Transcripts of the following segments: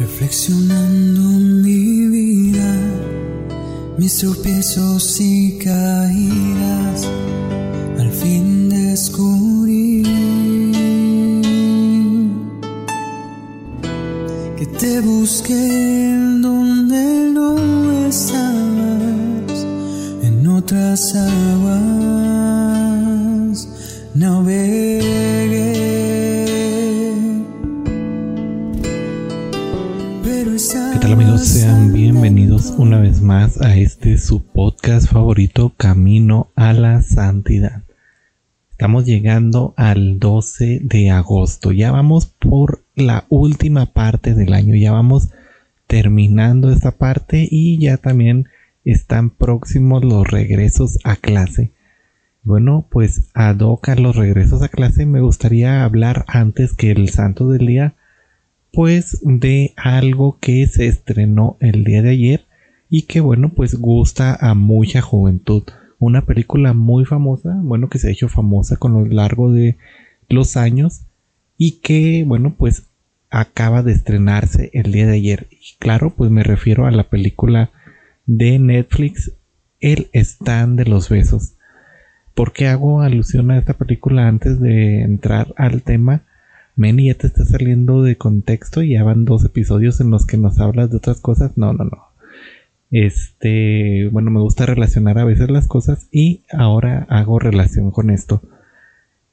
Reflexionando mi vida, mis tropiezos y caídas, al fin descubrí que te busqué donde no estabas, en otras aguas una vez más a este su podcast favorito Camino a la Santidad. Estamos llegando al 12 de agosto. Ya vamos por la última parte del año. Ya vamos terminando esta parte y ya también están próximos los regresos a clase. Bueno, pues a a los regresos a clase me gustaría hablar antes que el santo del día pues de algo que se estrenó el día de ayer y que bueno pues gusta a mucha juventud una película muy famosa bueno que se ha hecho famosa con lo largo de los años y que bueno pues acaba de estrenarse el día de ayer y claro pues me refiero a la película de Netflix El stand de los besos ¿por qué hago alusión a esta película antes de entrar al tema? Meni ya te está saliendo de contexto y ya van dos episodios en los que nos hablas de otras cosas. No, no, no. Este, bueno, me gusta relacionar a veces las cosas y ahora hago relación con esto.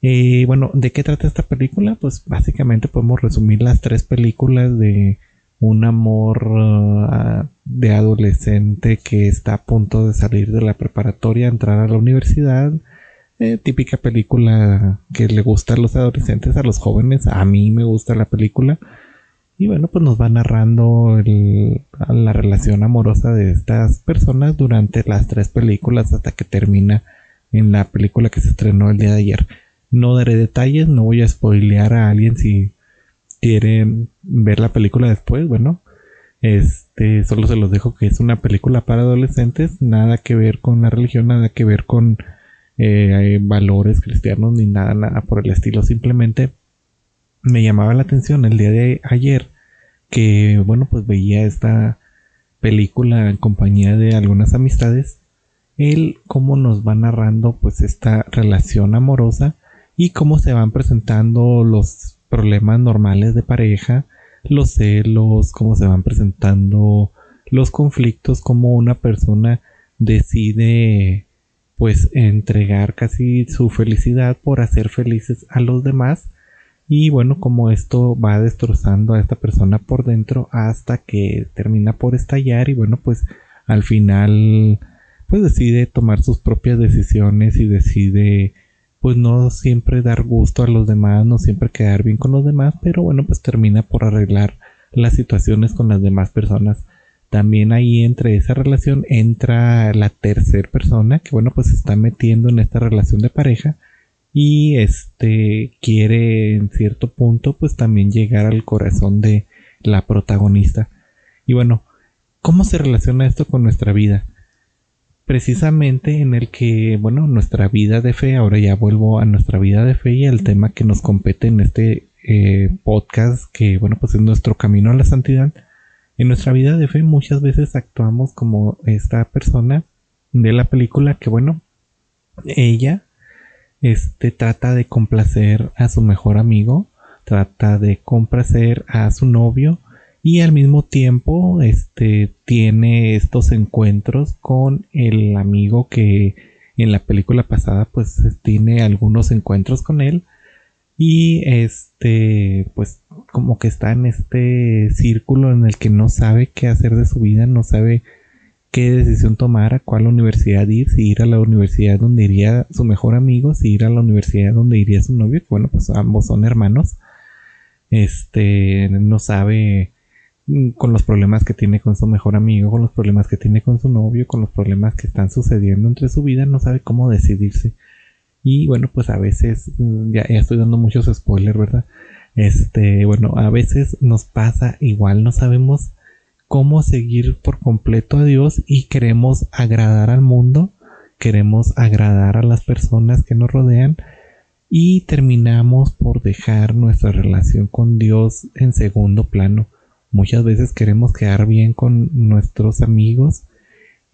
Y bueno, ¿de qué trata esta película? Pues básicamente podemos resumir las tres películas de un amor uh, de adolescente que está a punto de salir de la preparatoria, entrar a la universidad eh, típica película que le gusta a los adolescentes, a los jóvenes. A mí me gusta la película. Y bueno, pues nos va narrando la relación amorosa de estas personas durante las tres películas hasta que termina en la película que se estrenó el día de ayer. No daré detalles, no voy a spoilear a alguien si quieren ver la película después. Bueno, este solo se los dejo que es una película para adolescentes, nada que ver con la religión, nada que ver con eh, valores cristianos ni nada, nada por el estilo. Simplemente me llamaba la atención el día de ayer que, bueno, pues veía esta película en compañía de algunas amistades. Él cómo nos va narrando pues esta relación amorosa y cómo se van presentando los problemas normales de pareja, los celos, cómo se van presentando los conflictos, cómo una persona decide pues entregar casi su felicidad por hacer felices a los demás y bueno como esto va destrozando a esta persona por dentro hasta que termina por estallar y bueno pues al final pues decide tomar sus propias decisiones y decide pues no siempre dar gusto a los demás, no siempre quedar bien con los demás, pero bueno pues termina por arreglar las situaciones con las demás personas. También ahí entre esa relación entra la tercera persona que bueno pues se está metiendo en esta relación de pareja y este quiere en cierto punto pues también llegar al corazón de la protagonista. Y bueno cómo se relaciona esto con nuestra vida precisamente en el que bueno nuestra vida de fe ahora ya vuelvo a nuestra vida de fe y al tema que nos compete en este eh, podcast que bueno pues es nuestro camino a la santidad. En nuestra vida de fe muchas veces actuamos como esta persona de la película que bueno, ella este trata de complacer a su mejor amigo, trata de complacer a su novio y al mismo tiempo este tiene estos encuentros con el amigo que en la película pasada pues tiene algunos encuentros con él y este pues como que está en este círculo en el que no sabe qué hacer de su vida, no sabe qué decisión tomar, a cuál universidad ir, si ir a la universidad donde iría su mejor amigo, si ir a la universidad donde iría su novio, bueno, pues ambos son hermanos. Este, no sabe mm, con los problemas que tiene con su mejor amigo, con los problemas que tiene con su novio, con los problemas que están sucediendo entre su vida, no sabe cómo decidirse. Y bueno, pues a veces, mm, ya estoy dando muchos spoilers, ¿verdad? Este, bueno, a veces nos pasa igual, no sabemos cómo seguir por completo a Dios y queremos agradar al mundo, queremos agradar a las personas que nos rodean y terminamos por dejar nuestra relación con Dios en segundo plano. Muchas veces queremos quedar bien con nuestros amigos,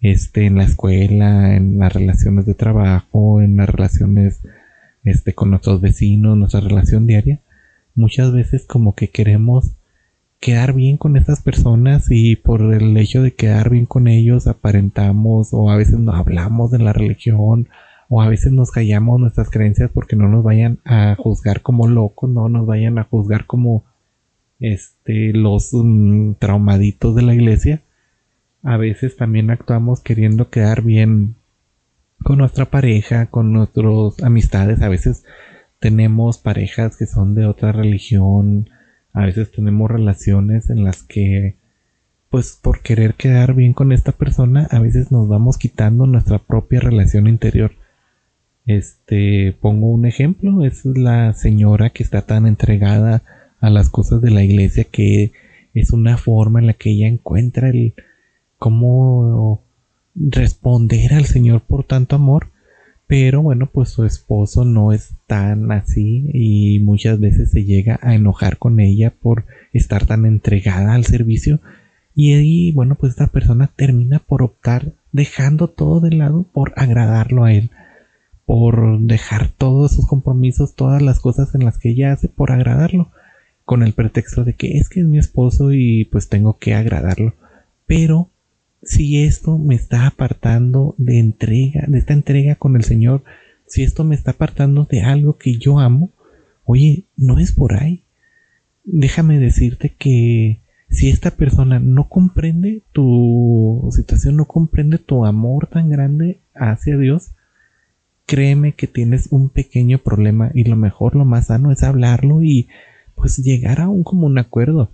este, en la escuela, en las relaciones de trabajo, en las relaciones, este, con nuestros vecinos, nuestra relación diaria. Muchas veces como que queremos quedar bien con estas personas y por el hecho de quedar bien con ellos aparentamos o a veces no hablamos de la religión o a veces nos callamos nuestras creencias porque no nos vayan a juzgar como locos, no nos vayan a juzgar como este los mm, traumaditos de la iglesia. A veces también actuamos queriendo quedar bien con nuestra pareja, con nuestras amistades, a veces tenemos parejas que son de otra religión, a veces tenemos relaciones en las que, pues por querer quedar bien con esta persona, a veces nos vamos quitando nuestra propia relación interior. Este, pongo un ejemplo, es la señora que está tan entregada a las cosas de la iglesia que es una forma en la que ella encuentra el cómo responder al Señor por tanto amor pero bueno, pues su esposo no es tan así y muchas veces se llega a enojar con ella por estar tan entregada al servicio. Y ahí, bueno, pues esta persona termina por optar dejando todo de lado por agradarlo a él. Por dejar todos sus compromisos, todas las cosas en las que ella hace por agradarlo. Con el pretexto de que es que es mi esposo y pues tengo que agradarlo. Pero si esto me está apartando de entrega, de esta entrega con el Señor, si esto me está apartando de algo que yo amo, oye, no es por ahí. Déjame decirte que si esta persona no comprende tu situación, no comprende tu amor tan grande hacia Dios, créeme que tienes un pequeño problema y lo mejor, lo más sano es hablarlo y pues llegar a un común acuerdo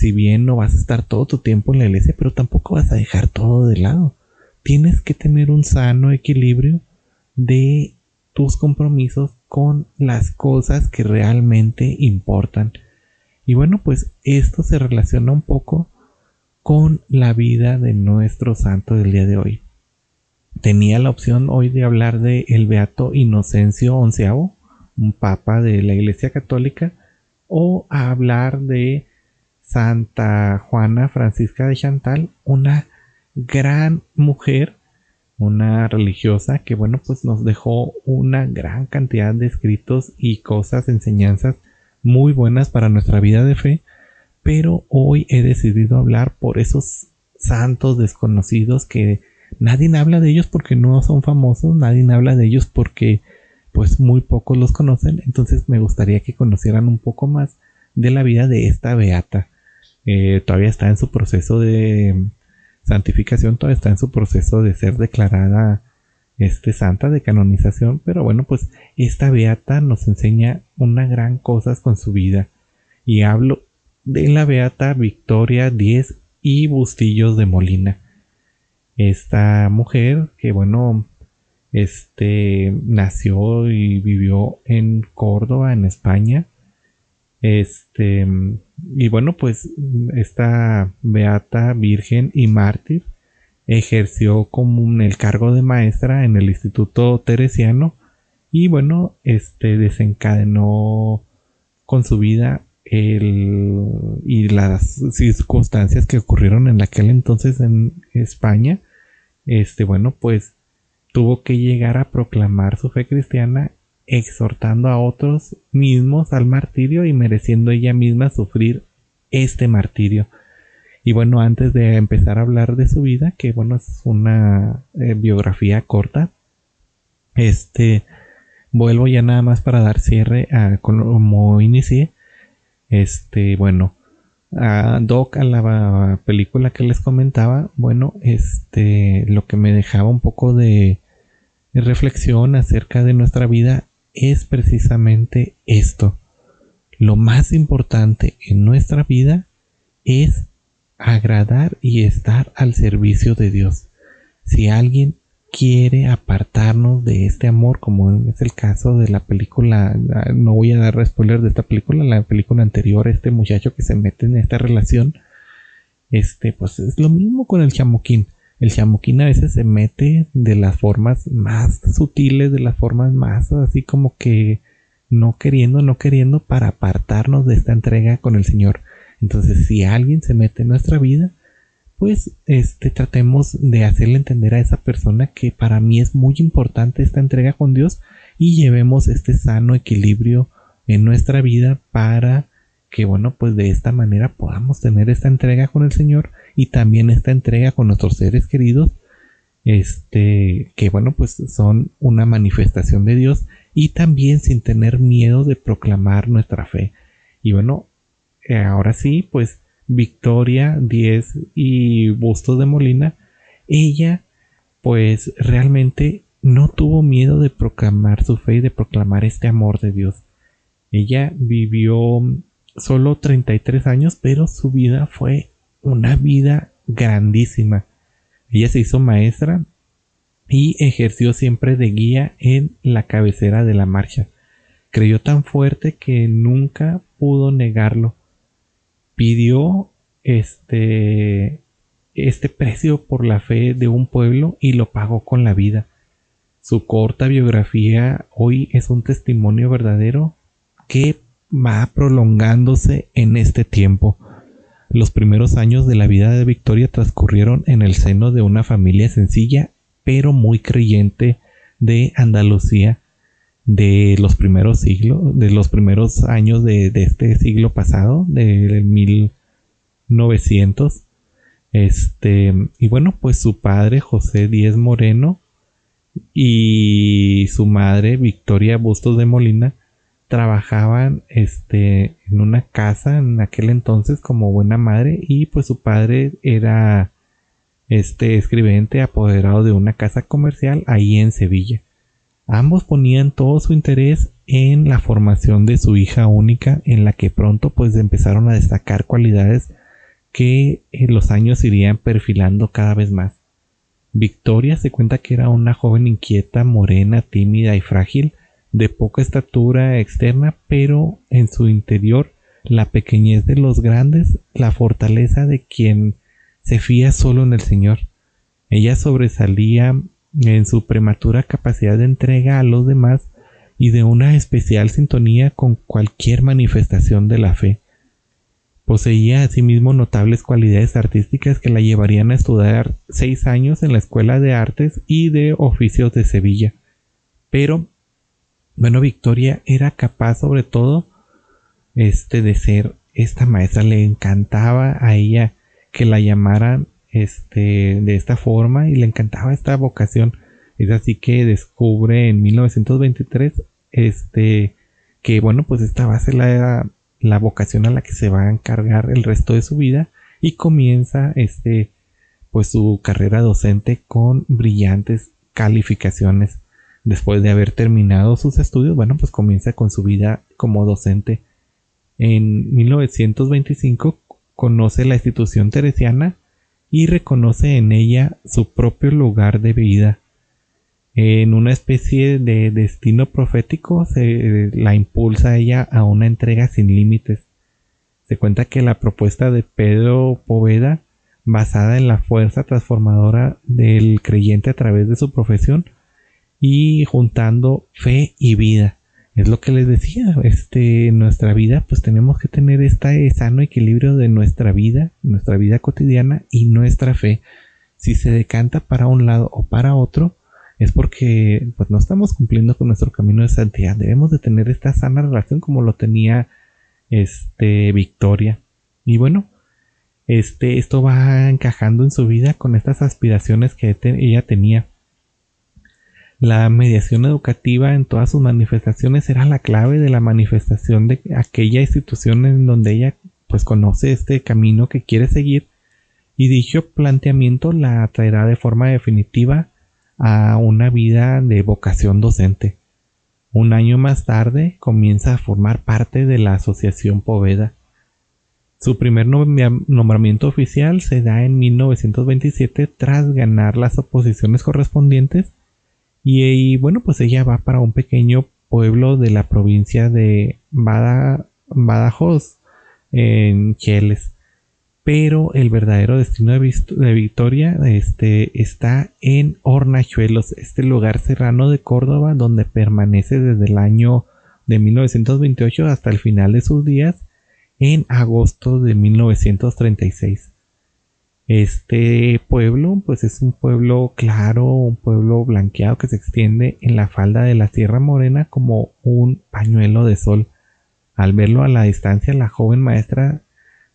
si bien no vas a estar todo tu tiempo en la iglesia, pero tampoco vas a dejar todo de lado. Tienes que tener un sano equilibrio de tus compromisos con las cosas que realmente importan. Y bueno, pues esto se relaciona un poco con la vida de nuestro santo del día de hoy. Tenía la opción hoy de hablar de el beato Inocencio XI, un papa de la Iglesia Católica, o hablar de Santa Juana Francisca de Chantal, una gran mujer, una religiosa que bueno pues nos dejó una gran cantidad de escritos y cosas, enseñanzas muy buenas para nuestra vida de fe, pero hoy he decidido hablar por esos santos desconocidos que nadie habla de ellos porque no son famosos, nadie habla de ellos porque pues muy pocos los conocen, entonces me gustaría que conocieran un poco más de la vida de esta beata. Eh, todavía está en su proceso de santificación, todavía está en su proceso de ser declarada este santa de canonización, pero bueno, pues esta beata nos enseña una gran cosa con su vida y hablo de la beata Victoria Diez y Bustillos de Molina. Esta mujer que bueno, este nació y vivió en Córdoba, en España. Este y bueno, pues esta beata virgen y mártir ejerció como el cargo de maestra en el Instituto Teresiano y bueno, este desencadenó con su vida el, y las circunstancias que ocurrieron en aquel entonces en España, este bueno, pues tuvo que llegar a proclamar su fe cristiana exhortando a otros mismos al martirio y mereciendo ella misma sufrir este martirio. Y bueno, antes de empezar a hablar de su vida, que bueno, es una eh, biografía corta, este, vuelvo ya nada más para dar cierre a como inicié. Este, bueno, a Doc, a la película que les comentaba, bueno, este, lo que me dejaba un poco de reflexión acerca de nuestra vida es precisamente esto. Lo más importante en nuestra vida es agradar y estar al servicio de Dios. Si alguien quiere apartarnos de este amor, como es el caso de la película, no voy a dar spoiler de esta película, la película anterior, este muchacho que se mete en esta relación, este, pues es lo mismo con el chamoquín el chamuquín a veces se mete de las formas más sutiles, de las formas más así como que no queriendo, no queriendo para apartarnos de esta entrega con el Señor. Entonces, si alguien se mete en nuestra vida, pues este tratemos de hacerle entender a esa persona que para mí es muy importante esta entrega con Dios y llevemos este sano equilibrio en nuestra vida para que bueno pues de esta manera podamos tener esta entrega con el Señor y también esta entrega con nuestros seres queridos este que bueno pues son una manifestación de Dios y también sin tener miedo de proclamar nuestra fe. Y bueno eh, ahora sí pues Victoria 10 y Bustos de Molina ella pues realmente no tuvo miedo de proclamar su fe y de proclamar este amor de Dios. Ella vivió solo 33 años pero su vida fue una vida grandísima ella se hizo maestra y ejerció siempre de guía en la cabecera de la marcha. Creyó tan fuerte que nunca pudo negarlo. Pidió este este precio por la fe de un pueblo y lo pagó con la vida. Su corta biografía hoy es un testimonio verdadero que va prolongándose en este tiempo. Los primeros años de la vida de Victoria transcurrieron en el seno de una familia sencilla pero muy creyente de Andalucía de los primeros siglos, de los primeros años de, este siglo pasado, de 1900. Este, y bueno, pues su padre José Díez Moreno y su madre Victoria Bustos de Molina trabajaban este, en una casa en aquel entonces como buena madre y pues su padre era este escribente apoderado de una casa comercial ahí en Sevilla. Ambos ponían todo su interés en la formación de su hija única en la que pronto pues empezaron a destacar cualidades que en los años irían perfilando cada vez más. Victoria se cuenta que era una joven inquieta, morena, tímida y frágil, de poca estatura externa, pero en su interior la pequeñez de los grandes, la fortaleza de quien se fía solo en el Señor. Ella sobresalía en su prematura capacidad de entrega a los demás y de una especial sintonía con cualquier manifestación de la fe. Poseía asimismo notables cualidades artísticas que la llevarían a estudiar seis años en la Escuela de Artes y de Oficios de Sevilla. Pero bueno, Victoria era capaz sobre todo este de ser esta maestra, le encantaba a ella que la llamaran este de esta forma y le encantaba esta vocación. Es así que descubre en 1923 este que bueno, pues esta va a ser la, la vocación a la que se va a encargar el resto de su vida y comienza este pues su carrera docente con brillantes calificaciones Después de haber terminado sus estudios, bueno, pues comienza con su vida como docente. En 1925 conoce la institución teresiana y reconoce en ella su propio lugar de vida. En una especie de destino profético se la impulsa ella a una entrega sin límites. Se cuenta que la propuesta de Pedro Poveda, basada en la fuerza transformadora del creyente a través de su profesión, y juntando fe y vida. Es lo que les decía, este, en nuestra vida pues tenemos que tener este sano equilibrio de nuestra vida, nuestra vida cotidiana y nuestra fe. Si se decanta para un lado o para otro, es porque pues no estamos cumpliendo con nuestro camino de santidad. Debemos de tener esta sana relación como lo tenía este Victoria. Y bueno, este, esto va encajando en su vida con estas aspiraciones que ella tenía. La mediación educativa en todas sus manifestaciones era la clave de la manifestación de aquella institución en donde ella pues conoce este camino que quiere seguir y dicho planteamiento la atraerá de forma definitiva a una vida de vocación docente. Un año más tarde comienza a formar parte de la Asociación Poveda. Su primer nombramiento oficial se da en 1927 tras ganar las oposiciones correspondientes y, bueno, pues ella va para un pequeño pueblo de la provincia de Badajoz, en Cheles. Pero el verdadero destino de, Victoria este, está en Hornachuelos, este lugar serrano de Córdoba, donde permanece desde el año de 1928 hasta el final de sus días en agosto de 1936. Este pueblo, pues es un pueblo claro, un pueblo blanqueado que se extiende en la falda de la Sierra Morena como un pañuelo de sol. Al verlo a la distancia, la joven maestra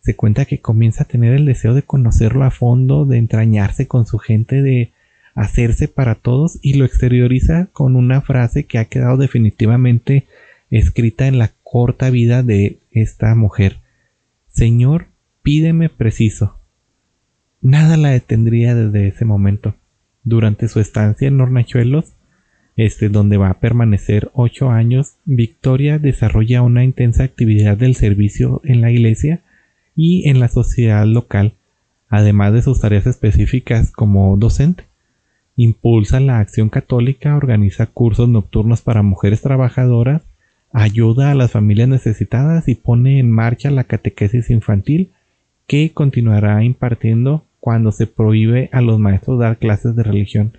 se cuenta que comienza a tener el deseo de conocerlo a fondo, de entrañarse con su gente, de hacerse para todos y lo exterioriza con una frase que ha quedado definitivamente escrita en la corta vida de esta mujer. Señor, pídeme preciso. Nada la detendría desde ese momento. Durante su estancia en Hornachuelos, este donde va a permanecer ocho años, Victoria desarrolla una intensa actividad del servicio en la iglesia y en la sociedad local, además de sus tareas específicas como docente. Impulsa la acción católica, organiza cursos nocturnos para mujeres trabajadoras, ayuda a las familias necesitadas y pone en marcha la catequesis infantil que continuará impartiendo cuando se prohíbe a los maestros dar clases de religión.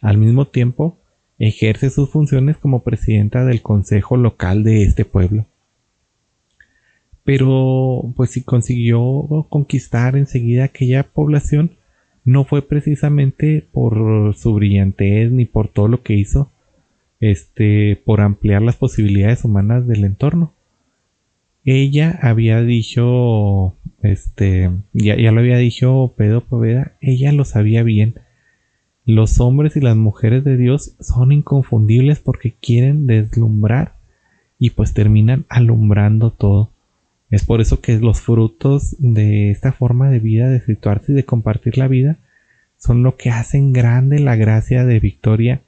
Al mismo tiempo, ejerce sus funciones como presidenta del consejo local de este pueblo. Pero, pues si consiguió conquistar enseguida aquella población, no fue precisamente por su brillantez ni por todo lo que hizo, este, por ampliar las posibilidades humanas del entorno. Ella había dicho este, ya, ya lo había dicho Pedro Poveda, ella lo sabía bien. Los hombres y las mujeres de Dios son inconfundibles porque quieren deslumbrar y pues terminan alumbrando todo. Es por eso que los frutos de esta forma de vida, de situarse y de compartir la vida, son lo que hacen grande la gracia de Victoria,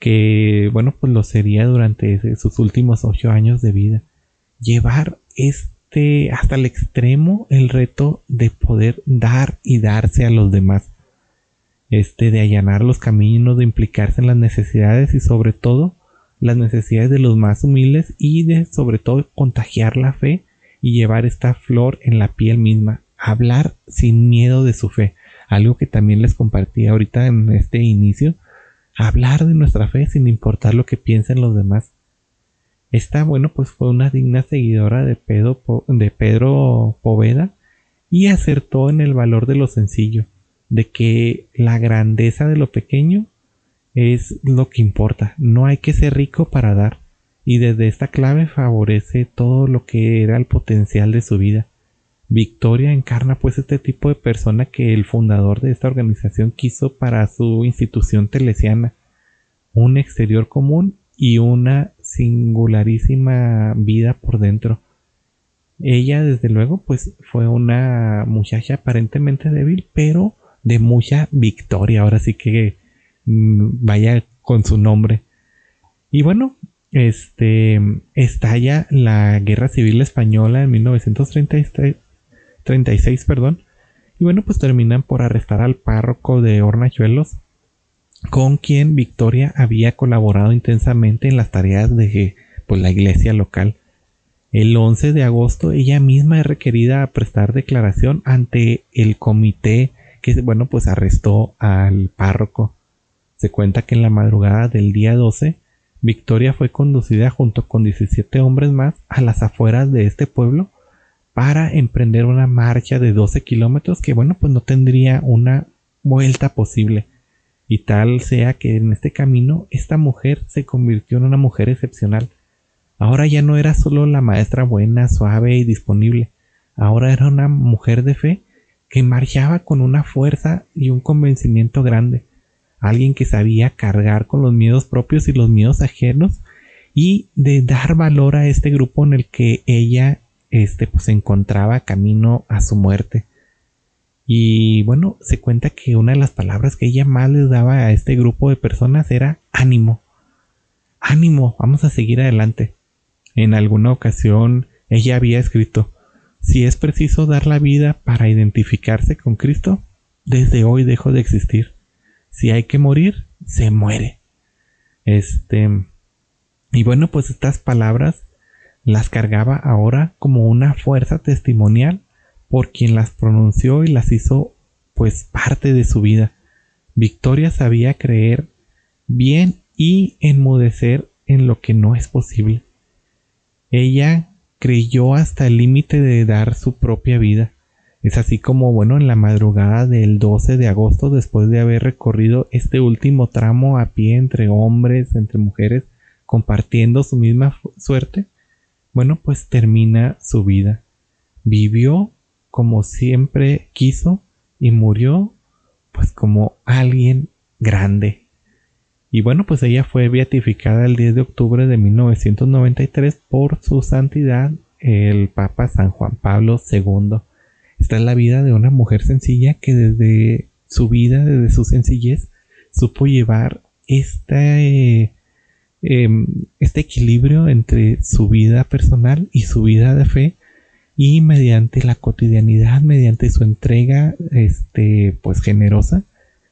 que bueno, pues lo sería durante sus últimos ocho años de vida. Llevar este, hasta el extremo el reto de poder dar y darse a los demás. Este, de allanar los caminos, de implicarse en las necesidades y sobre todo las necesidades de los más humildes y de sobre todo contagiar la fe y llevar esta flor en la piel misma. Hablar sin miedo de su fe. Algo que también les compartí ahorita en este inicio. Hablar de nuestra fe sin importar lo que piensen los demás. Esta, bueno, pues fue una digna seguidora de Pedro, de Pedro Poveda y acertó en el valor de lo sencillo, de que la grandeza de lo pequeño es lo que importa. No hay que ser rico para dar. Y desde esta clave favorece todo lo que era el potencial de su vida. Victoria encarna pues este tipo de persona que el fundador de esta organización quiso para su institución telesiana. Un exterior común y una singularísima vida por dentro. Ella, desde luego, pues fue una muchacha aparentemente débil, pero de mucha victoria. Ahora sí que mm, vaya con su nombre. Y bueno, este estalla la Guerra Civil Española en 1936, perdón. Y bueno, pues terminan por arrestar al párroco de Hornachuelos con quien Victoria había colaborado intensamente en las tareas de pues, la iglesia local. El 11 de agosto ella misma es requerida a prestar declaración ante el comité que bueno pues arrestó al párroco. Se cuenta que en la madrugada del día 12 Victoria fue conducida junto con 17 hombres más a las afueras de este pueblo para emprender una marcha de 12 kilómetros que bueno pues no tendría una vuelta posible y tal sea que en este camino esta mujer se convirtió en una mujer excepcional. Ahora ya no era solo la maestra buena, suave y disponible, ahora era una mujer de fe que marchaba con una fuerza y un convencimiento grande, alguien que sabía cargar con los miedos propios y los miedos ajenos y de dar valor a este grupo en el que ella este pues se encontraba camino a su muerte. Y bueno, se cuenta que una de las palabras que ella más les daba a este grupo de personas era ánimo. Ánimo, vamos a seguir adelante. En alguna ocasión ella había escrito, si es preciso dar la vida para identificarse con Cristo, desde hoy dejo de existir. Si hay que morir, se muere. Este. Y bueno, pues estas palabras las cargaba ahora como una fuerza testimonial por quien las pronunció y las hizo pues parte de su vida. Victoria sabía creer bien y enmudecer en lo que no es posible. Ella creyó hasta el límite de dar su propia vida. Es así como, bueno, en la madrugada del 12 de agosto, después de haber recorrido este último tramo a pie entre hombres, entre mujeres, compartiendo su misma suerte, bueno, pues termina su vida. Vivió como siempre quiso y murió pues como alguien grande. Y bueno, pues ella fue beatificada el 10 de octubre de 1993 por su santidad el Papa San Juan Pablo II. Esta es la vida de una mujer sencilla que desde su vida, desde su sencillez, supo llevar este, este equilibrio entre su vida personal y su vida de fe y mediante la cotidianidad, mediante su entrega, este, pues generosa,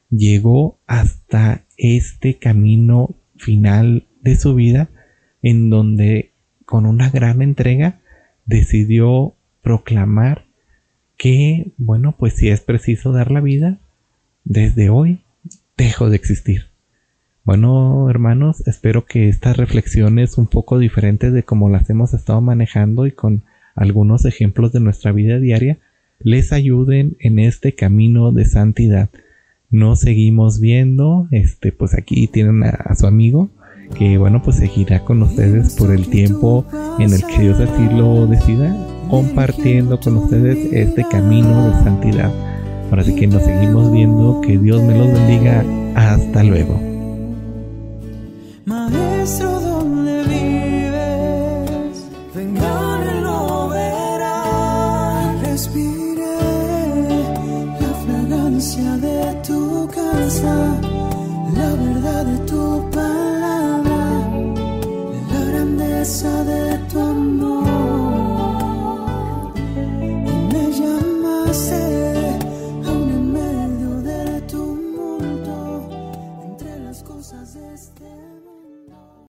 llegó hasta este camino final de su vida en donde con una gran entrega decidió proclamar que, bueno, pues si es preciso dar la vida, desde hoy dejo de existir. Bueno, hermanos, espero que estas reflexiones un poco diferentes de como las hemos estado manejando y con algunos ejemplos de nuestra vida diaria les ayuden en este camino de santidad. Nos seguimos viendo, este, pues aquí tienen a, su amigo que bueno pues seguirá con ustedes por el tiempo en el que Dios así lo decida, compartiendo con ustedes este camino de santidad. Ahora sí que nos seguimos viendo, que Dios me los bendiga, hasta luego.